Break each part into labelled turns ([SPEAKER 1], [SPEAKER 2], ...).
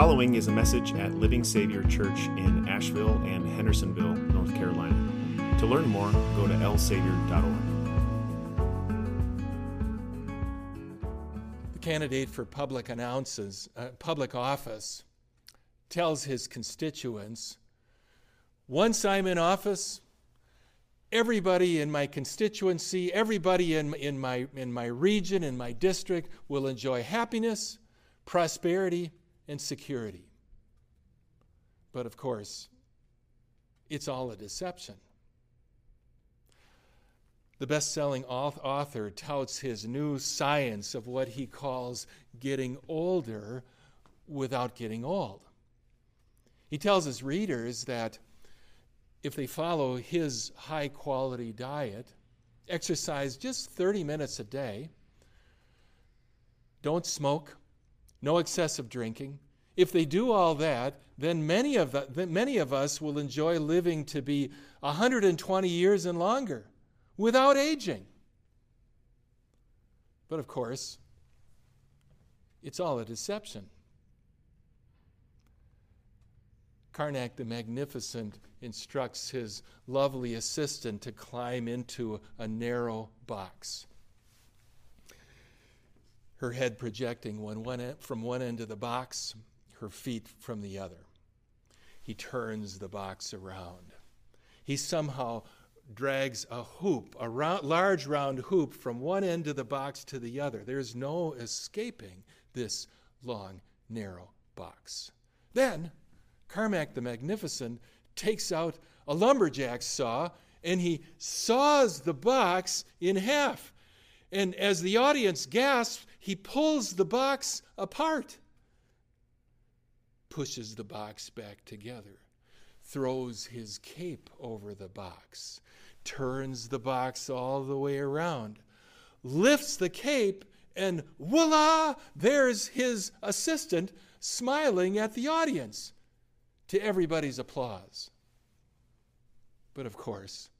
[SPEAKER 1] following is a message at Living Savior Church in Asheville and Hendersonville, North Carolina. To learn more, go to lsavior.org.
[SPEAKER 2] The candidate for public announces, uh, public office tells his constituents, once I'm in office, everybody in my constituency, everybody in, in, my, in my region, in my district will enjoy happiness, prosperity, and security. But of course, it's all a deception. The best selling author touts his new science of what he calls getting older without getting old. He tells his readers that if they follow his high quality diet, exercise just 30 minutes a day, don't smoke, no excessive drinking, if they do all that, then many of, the, many of us will enjoy living to be 120 years and longer without aging. But of course, it's all a deception. Carnac the Magnificent instructs his lovely assistant to climb into a narrow box. Her head projecting one, one from one end of the box, her feet from the other. He turns the box around. He somehow drags a hoop, a round, large round hoop, from one end of the box to the other. There's no escaping this long, narrow box. Then Carnac the Magnificent takes out a lumberjack saw and he saws the box in half. And as the audience gasps, he pulls the box apart, pushes the box back together, throws his cape over the box, turns the box all the way around, lifts the cape, and voila, there's his assistant smiling at the audience to everybody's applause. But of course,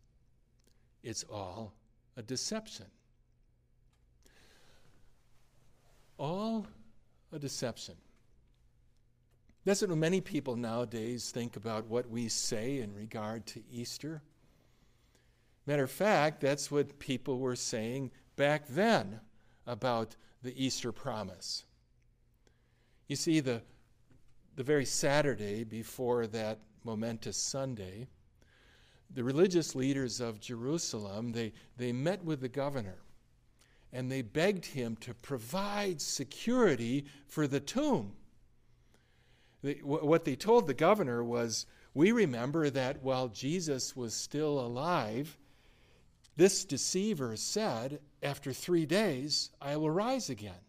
[SPEAKER 2] it's all a deception. All a deception. That's what many people nowadays think about what we say in regard to Easter. Matter of fact, that's what people were saying back then about the Easter promise. You see, the the very Saturday before that momentous Sunday, the religious leaders of Jerusalem, they, they met with the governor and they begged him to provide security for the tomb. What they told the governor was, we remember that while Jesus was still alive, this deceiver said, After three days, I will rise again.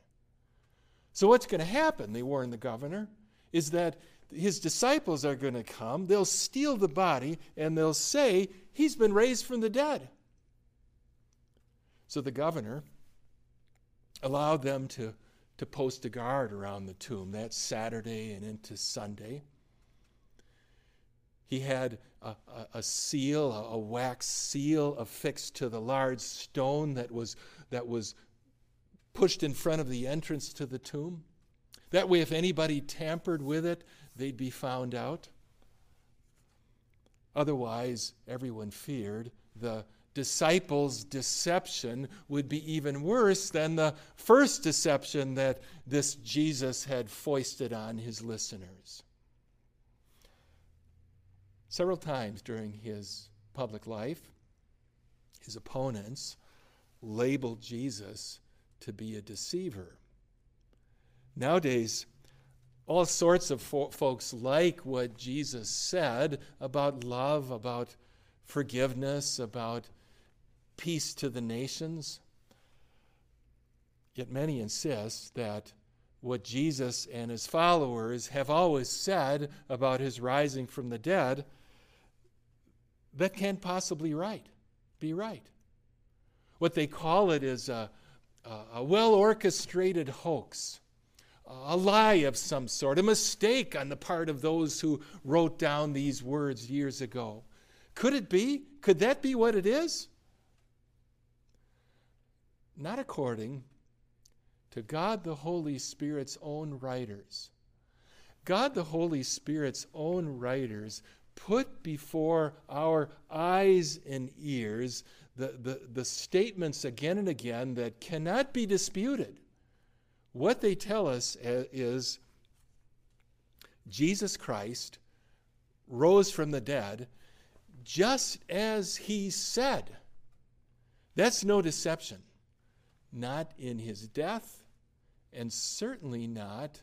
[SPEAKER 2] So, what's going to happen? They warned the governor is that his disciples are going to come, they'll steal the body, and they'll say, He's been raised from the dead. So the governor allowed them to, to post a guard around the tomb that Saturday and into Sunday. He had a, a, a seal, a, a, wax seal affixed to the large stone that was, that was pushed in front of the entrance to the tomb. That way, if anybody tampered with it, they'd be found out. Otherwise, everyone feared the disciples' deception would be even worse than the first deception that this Jesus had foisted on his listeners. Several times during his public life, his opponents labeled Jesus to be a deceiver. Nowadays, all sorts of fo- folks like what Jesus said about love, about forgiveness, about peace to the nations. Yet many insist that what Jesus and his followers have always said about his rising from the dead, that can't possibly right, be right. What they call it is a, a, well orchestrated hoax a lie of some sort, a mistake on the part of those who wrote down these words years ago. Could it be? Could that be what it is? Not according to God the Holy Spirit's own writers. God the Holy Spirit's own writers put before our eyes and ears the, the, the statements again and again that cannot be disputed. What they tell us is Jesus Christ rose from the dead just as he said. That's no deception. Not in his death, and certainly not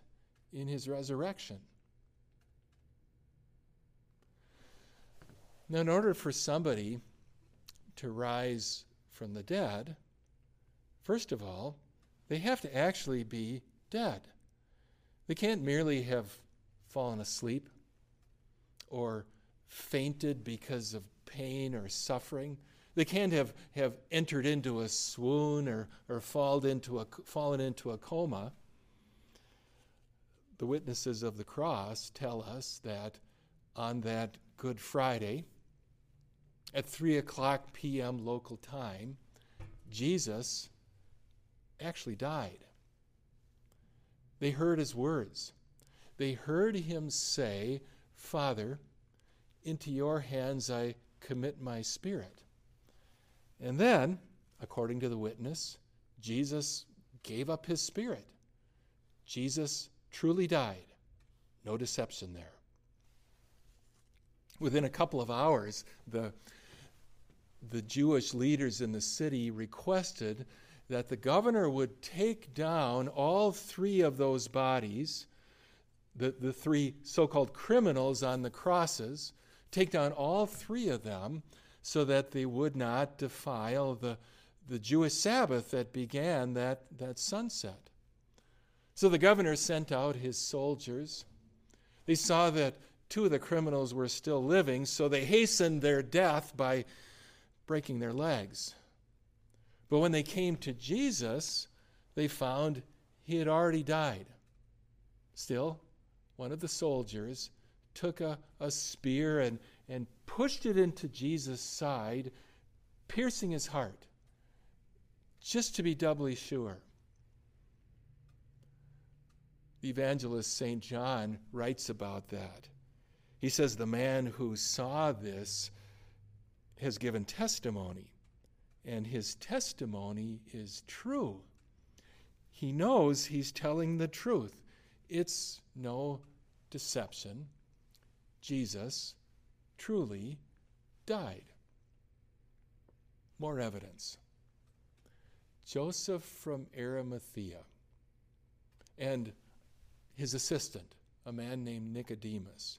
[SPEAKER 2] in his resurrection. Now, in order for somebody to rise from the dead, first of all, they have to actually be dead. They can't merely have fallen asleep or fainted because of pain or suffering. They can't have, have entered into a swoon or, or fallen, into a, fallen into a coma. The witnesses of the cross tell us that on that Good Friday, at 3 o'clock p.m. local time, Jesus actually died. They heard his words. They heard him say, Father, into your hands I commit my spirit. And then, according to the witness, Jesus gave up his spirit. Jesus truly died. No deception there. Within a couple of hours, the, the Jewish leaders in the city requested that the governor would take down all three of those bodies, the, the three so called criminals on the crosses, take down all three of them so that they would not defile the, the Jewish Sabbath that began that, that sunset. So the governor sent out his soldiers. They saw that two of the criminals were still living, so they hastened their death by breaking their legs. But when they came to Jesus, they found he had already died. Still, one of the soldiers took a, a spear and, and pushed it into Jesus' side, piercing his heart, just to be doubly sure. The evangelist St. John writes about that. He says, The man who saw this has given testimony, and his testimony is true. He knows he's telling the truth. It's no deception. Jesus truly died. More evidence. Joseph from Arimathea and his assistant, a man named Nicodemus,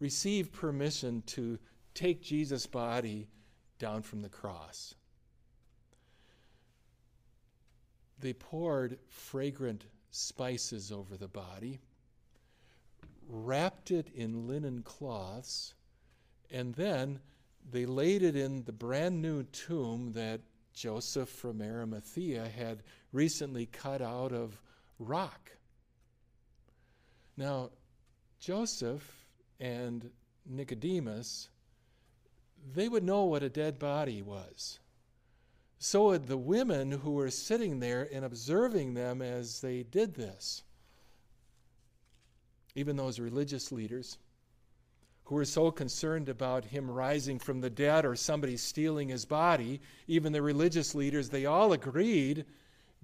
[SPEAKER 2] received permission to take Jesus' body down from the cross. They poured fragrant spices over the body, wrapped it in linen cloths, and then they laid it in the brand new tomb that Joseph from Arimathea had recently cut out of rock. Now, Joseph and Nicodemus they would know what a dead body was. So would the women who were sitting there and observing them as they did this. Even those religious leaders who were so concerned about him rising from the dead or somebody stealing his body, even the religious leaders, they all agreed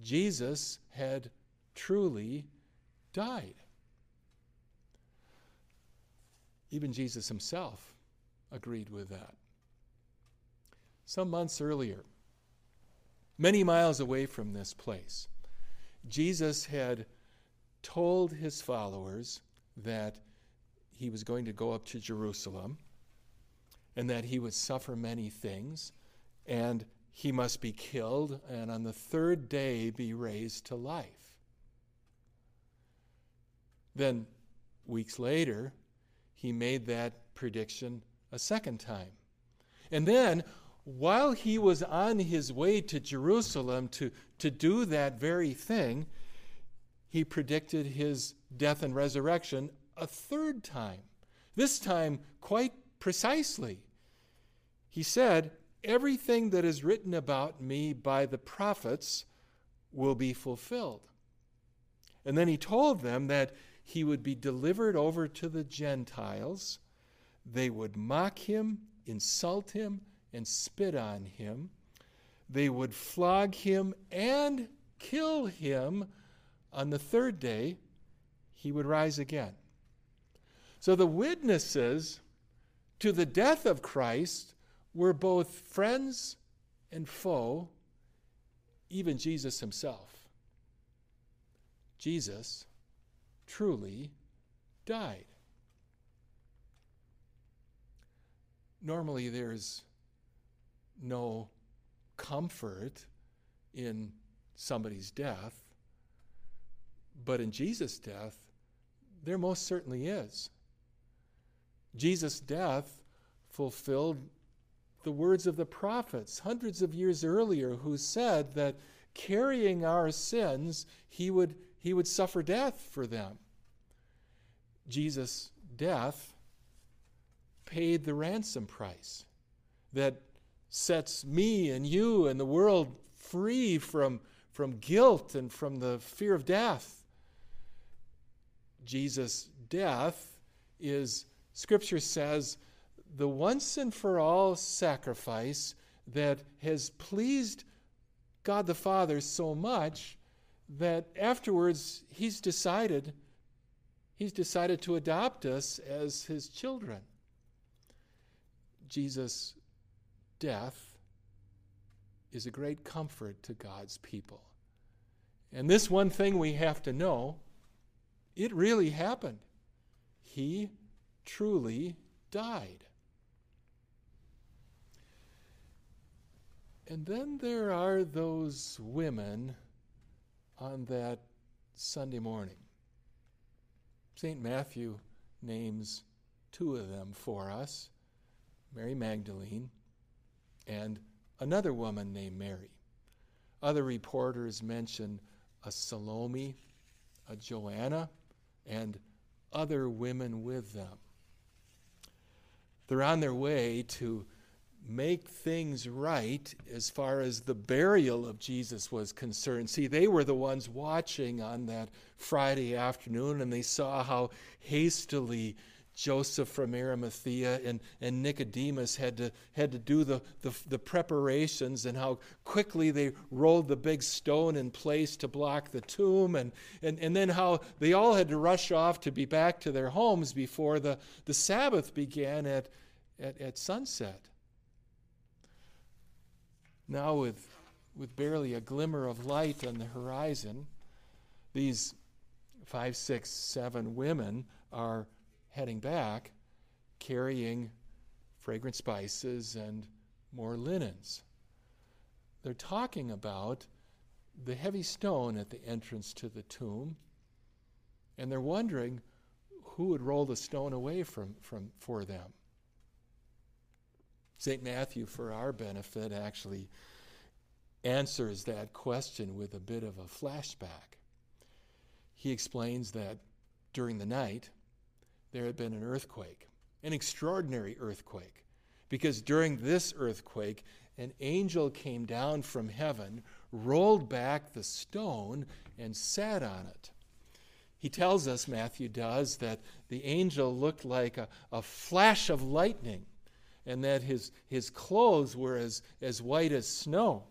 [SPEAKER 2] Jesus had truly died. Even Jesus himself agreed with that some months earlier, many miles away from this place, Jesus had told his followers that he was going to go up to Jerusalem and that he would suffer many things and he must be killed and on the third day be raised to life. Then, weeks later, he made that prediction a second time. And then, while he was on his way to Jerusalem to, to do that very thing, he predicted his death and resurrection a third time, this time quite precisely. He said, Everything that is written about me by the prophets will be fulfilled. And then he told them that he would be delivered over to the Gentiles. They would mock him, insult him, and spit on him. They would flog him and kill him. On the third day, he would rise again. So the witnesses to the death of Christ were both friends and foe, even Jesus himself. Jesus truly died. Normally, there's no comfort in somebody's death, but in Jesus' death, there most certainly is. Jesus' death fulfilled the words of the prophets hundreds of years earlier who said that carrying our sins, he would, he would suffer death for them. Jesus' death paid the ransom price that sets me and you and the world free from, from guilt and from the fear of death. Jesus' death is, Scripture says, the once and for all sacrifice that has pleased God the Father so much that afterwards he's decided he's decided to adopt us as his children. Jesus' death is a great comfort to God's people. And this one thing we have to know it really happened. He truly died. And then there are those women on that Sunday morning. St. Matthew names two of them for us Mary Magdalene and another woman named Mary. Other reporters mention a Salome, a Joanna, and other women with them. They're on their way to make things right as far as the burial of Jesus was concerned. See, they were the ones watching on that Friday afternoon, and they saw how hastily Joseph from Arimathea and, and Nicodemus had to, had to do the, the, the, preparations and how quickly they rolled the big stone in place to block the tomb, and, and, and then how they all had to rush off to be back to their homes before the, the Sabbath began at, at, at sunset. Now, with, with barely a glimmer of light on the horizon, these five, six, seven women are heading back carrying fragrant spices and more linens. They're talking about the heavy stone at the entrance to the tomb, and they're wondering who would roll the stone away from, from, for them. St. Matthew, for our benefit, actually answers that question with a bit of a flashback. He explains that during the night, there had been an earthquake, an extraordinary earthquake, because during this earthquake, an angel came down from heaven, rolled back the stone, and sat on it. He tells us, Matthew does, that the angel looked like a, a flash of lightning and that his, his clothes were as, as white as snow.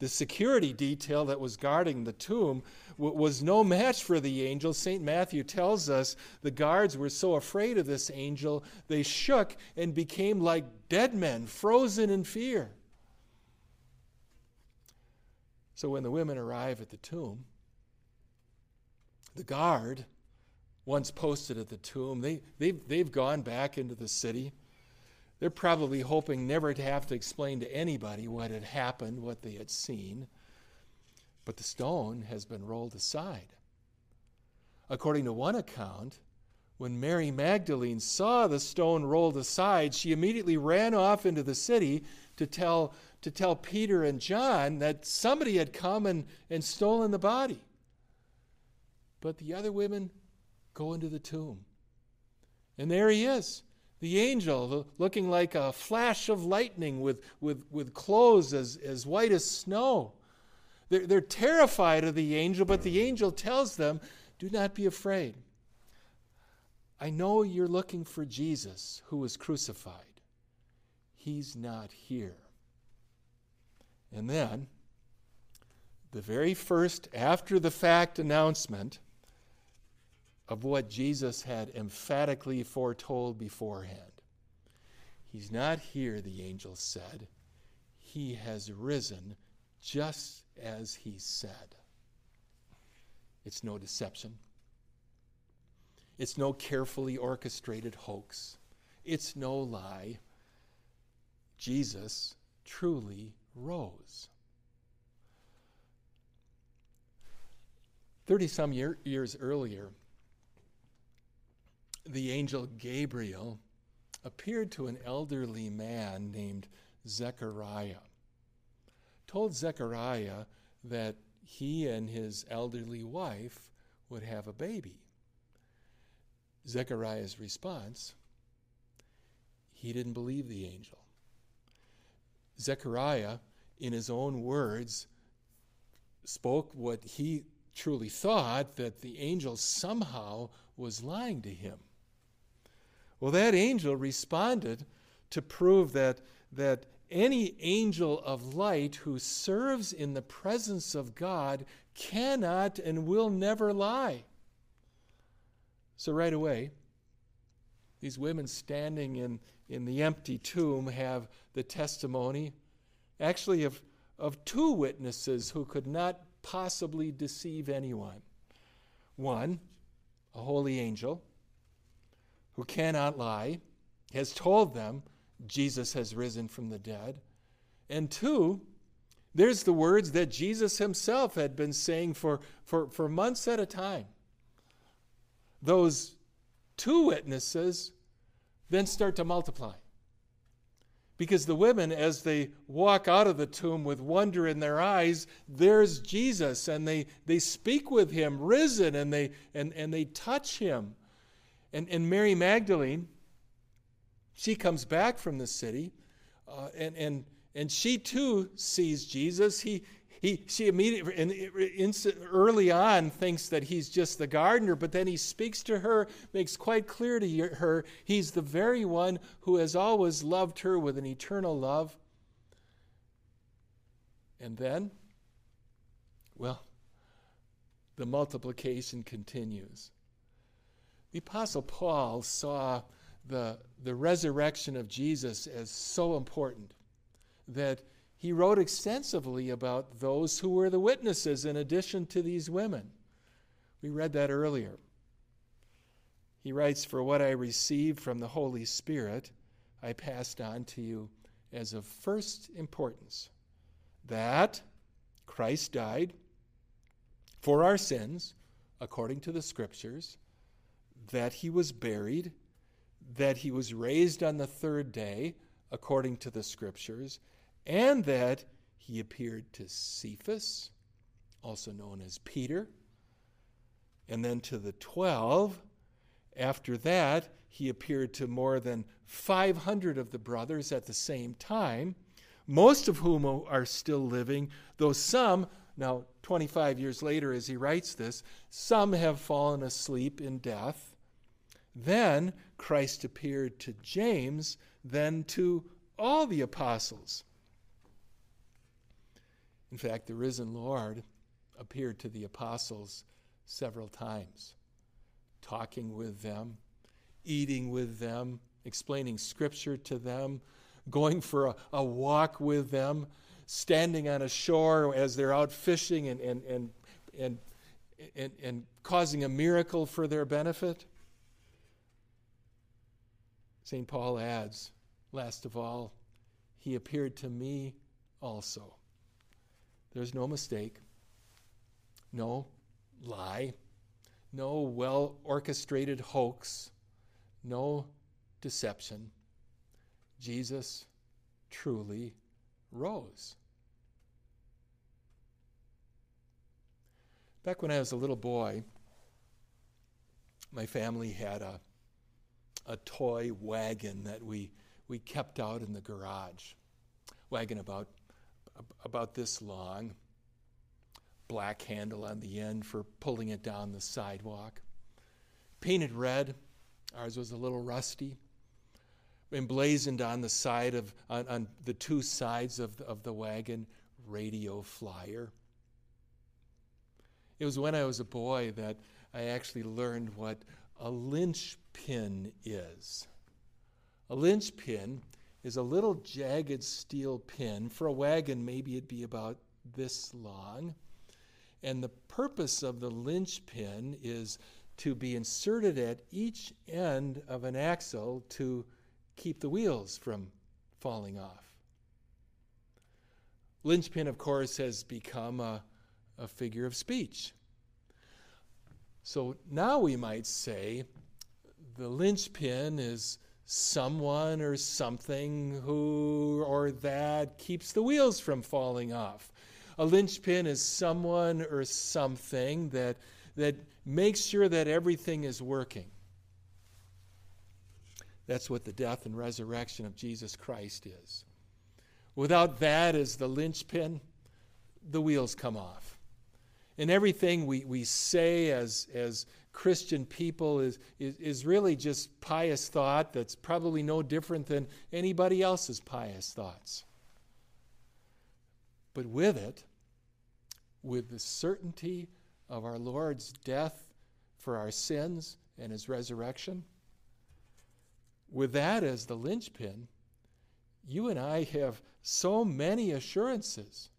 [SPEAKER 2] The security detail that was guarding the tomb w- was no match for the angel. St. Matthew tells us the guards were so afraid of this angel, they shook and became like dead men, frozen in fear. So when the women arrive at the tomb, the guard, once posted at the tomb, they, they've, they've gone back into the city. They're probably hoping never to have to explain to anybody what had happened, what they had seen. But the stone has been rolled aside. According to one account, when Mary Magdalene saw the stone rolled aside, she immediately ran off into the city to tell, to tell Peter and John that somebody had come and, and stolen the body. But the other women go into the tomb. And there he is the angel looking like a flash of lightning with, with, with clothes as, as white as snow. They're, they're terrified of the angel, but the angel tells them, Do not be afraid. I know you're looking for Jesus who was crucified. He's not here. And then, the very first after the fact announcement of what Jesus had emphatically foretold beforehand. He's not here, the angel said. He has risen just as he said. It's no deception. It's no carefully orchestrated hoax. It's no lie. Jesus truly rose. 30 some year, years earlier, the angel Gabriel appeared to an elderly man named Zechariah, told Zechariah that he and his elderly wife would have a baby. Zechariah's response he didn't believe the angel. Zechariah, in his own words, spoke what he truly thought that the angel somehow was lying to him. Well, that angel responded to prove that, that any angel of light who serves in the presence of God cannot and will never lie. So, right away, these women standing in, in the empty tomb have the testimony, actually, of, of two witnesses who could not possibly deceive anyone. One, a holy angel who cannot lie, has told them Jesus has risen from the dead. And two, there's the words that Jesus himself had been saying for, for, for months at a time those two witnesses then start to multiply. Because the women, as they walk out of the tomb with wonder in their eyes, there's Jesus, and they, they speak with him, risen, and they, and, and they touch him. And, and Mary Magdalene, she comes back from the city, uh, and, and, and she too sees Jesus. He, he, she immediately, and early on, thinks that he's just the gardener, but then he speaks to her, makes quite clear to her he's the very one who has always loved her with an eternal love. And then, well, the multiplication continues. The Apostle Paul saw the, the resurrection of Jesus as so important that he wrote extensively about those who were the witnesses in addition to these women. We read that earlier. He writes, For what I received from the Holy Spirit, I passed on to you as of first importance that Christ died for our sins, according to the Scriptures, that he was buried, that he was raised on the third day, according to the Scriptures, and that he appeared to Cephas, also known as Peter, and then to the twelve. After that, he appeared to more than 500 of the brothers at the same time, most of whom are still living, though some, now 25 years later as he writes this, some have fallen asleep in death. Then Christ appeared to James, then to all the apostles. In fact, the risen Lord appeared to the apostles several times, talking with them, eating with them, explaining scripture to them, going for a, a walk with them, standing on a shore as they're out fishing and, and, and, and, and, and causing a miracle for their benefit. St. Paul adds, last of all, he appeared to me also. There's no mistake, no lie, no well orchestrated hoax, no deception. Jesus truly rose. Back when I was a little boy, my family had a, a toy wagon that we, we kept out in the garage. Wagon about about this long, black handle on the end for pulling it down the sidewalk. Painted red, Ours was a little rusty, emblazoned on the side of on, on the two sides of the, of the wagon, radio flyer. It was when I was a boy that I actually learned what a linchpin is. A linchpin is a little jagged steel pin. For a wagon, maybe it'd be about this long. And the purpose of the linchpin is to be inserted at each end of an axle to keep the wheels from falling off. Linchpin, of course, has become a, a figure of speech. So now we might say the linchpin is someone or something who or that keeps the wheels from falling off. A linchpin is someone or something that, that makes sure that everything is working. That's what the death and resurrection of Jesus Christ is. Without that as the linchpin, the wheels come off. And everything we, we say as, as Christian people is, is, is really just pious thought that's probably no different than anybody else's pious thoughts. But with it, with the certainty of our Lord's death for our sins and his resurrection, with that as the linchpin, you and I have so many assurances.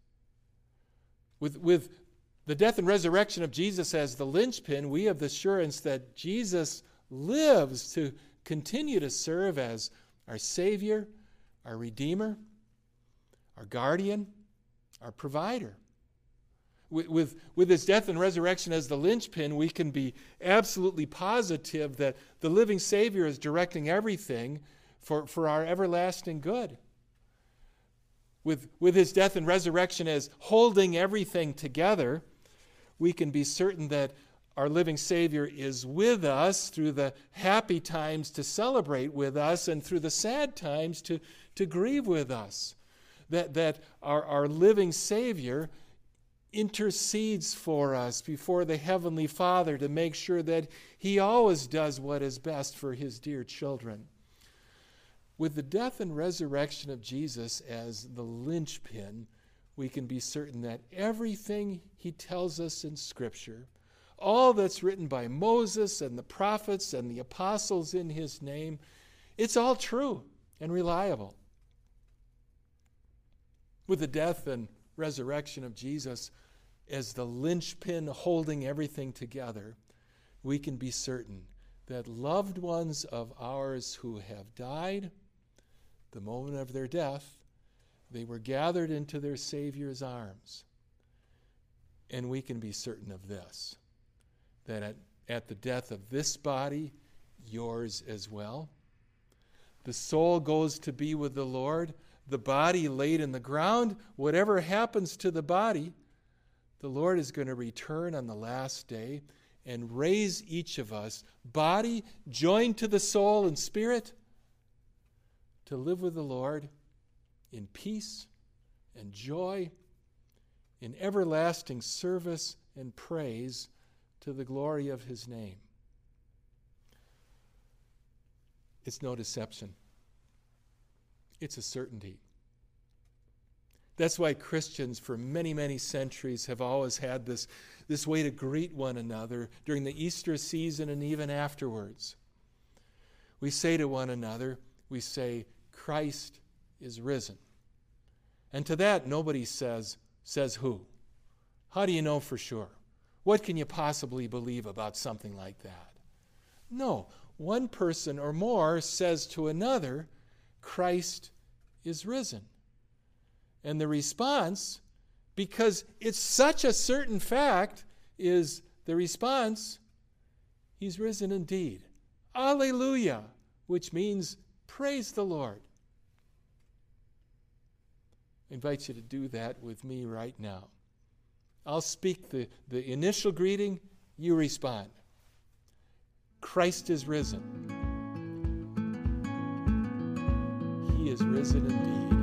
[SPEAKER 2] With, with the death and resurrection of Jesus as the linchpin, we have the assurance that Jesus lives to continue to serve as our Savior, our Redeemer, our guardian, our provider. With, with, with his death and resurrection as the linchpin, we can be absolutely positive that the living Savior is directing everything for, for our everlasting good. With, with his death and resurrection as holding everything together, we can be certain that our living Savior is with us through the happy times to celebrate with us and through the sad times to, to grieve with us. That, that our, our living Savior intercedes for us before the Heavenly Father to make sure that He always does what is best for His dear children. With the death and resurrection of Jesus as the linchpin, we can be certain that everything he tells us in Scripture, all that's written by Moses and the prophets and the apostles in his name, it's all true and reliable. With the death and resurrection of Jesus as the linchpin holding everything together, we can be certain that loved ones of ours who have died, the moment of their death, they were gathered into their Savior's arms. And we can be certain of this that at, at the death of this body, yours as well. The soul goes to be with the Lord. The body laid in the ground, whatever happens to the body, the Lord is going to return on the last day and raise each of us, body joined to the soul and spirit, to live with the Lord in peace and joy, in everlasting service and praise to the glory of his name. It's no deception, it's a certainty. That's why Christians for many, many centuries have always had this, this way to greet one another during the Easter season and even afterwards. We say to one another, we say, Christ is risen. And to that, nobody says, says who? How do you know for sure? What can you possibly believe about something like that? No, one person or more says to another, Christ is risen. And the response, because it's such a certain fact, is the response, He's risen indeed. Alleluia, which means praise the Lord. Invite you to do that with me right now. I'll speak the, the initial greeting, you respond. Christ is risen. He is risen indeed.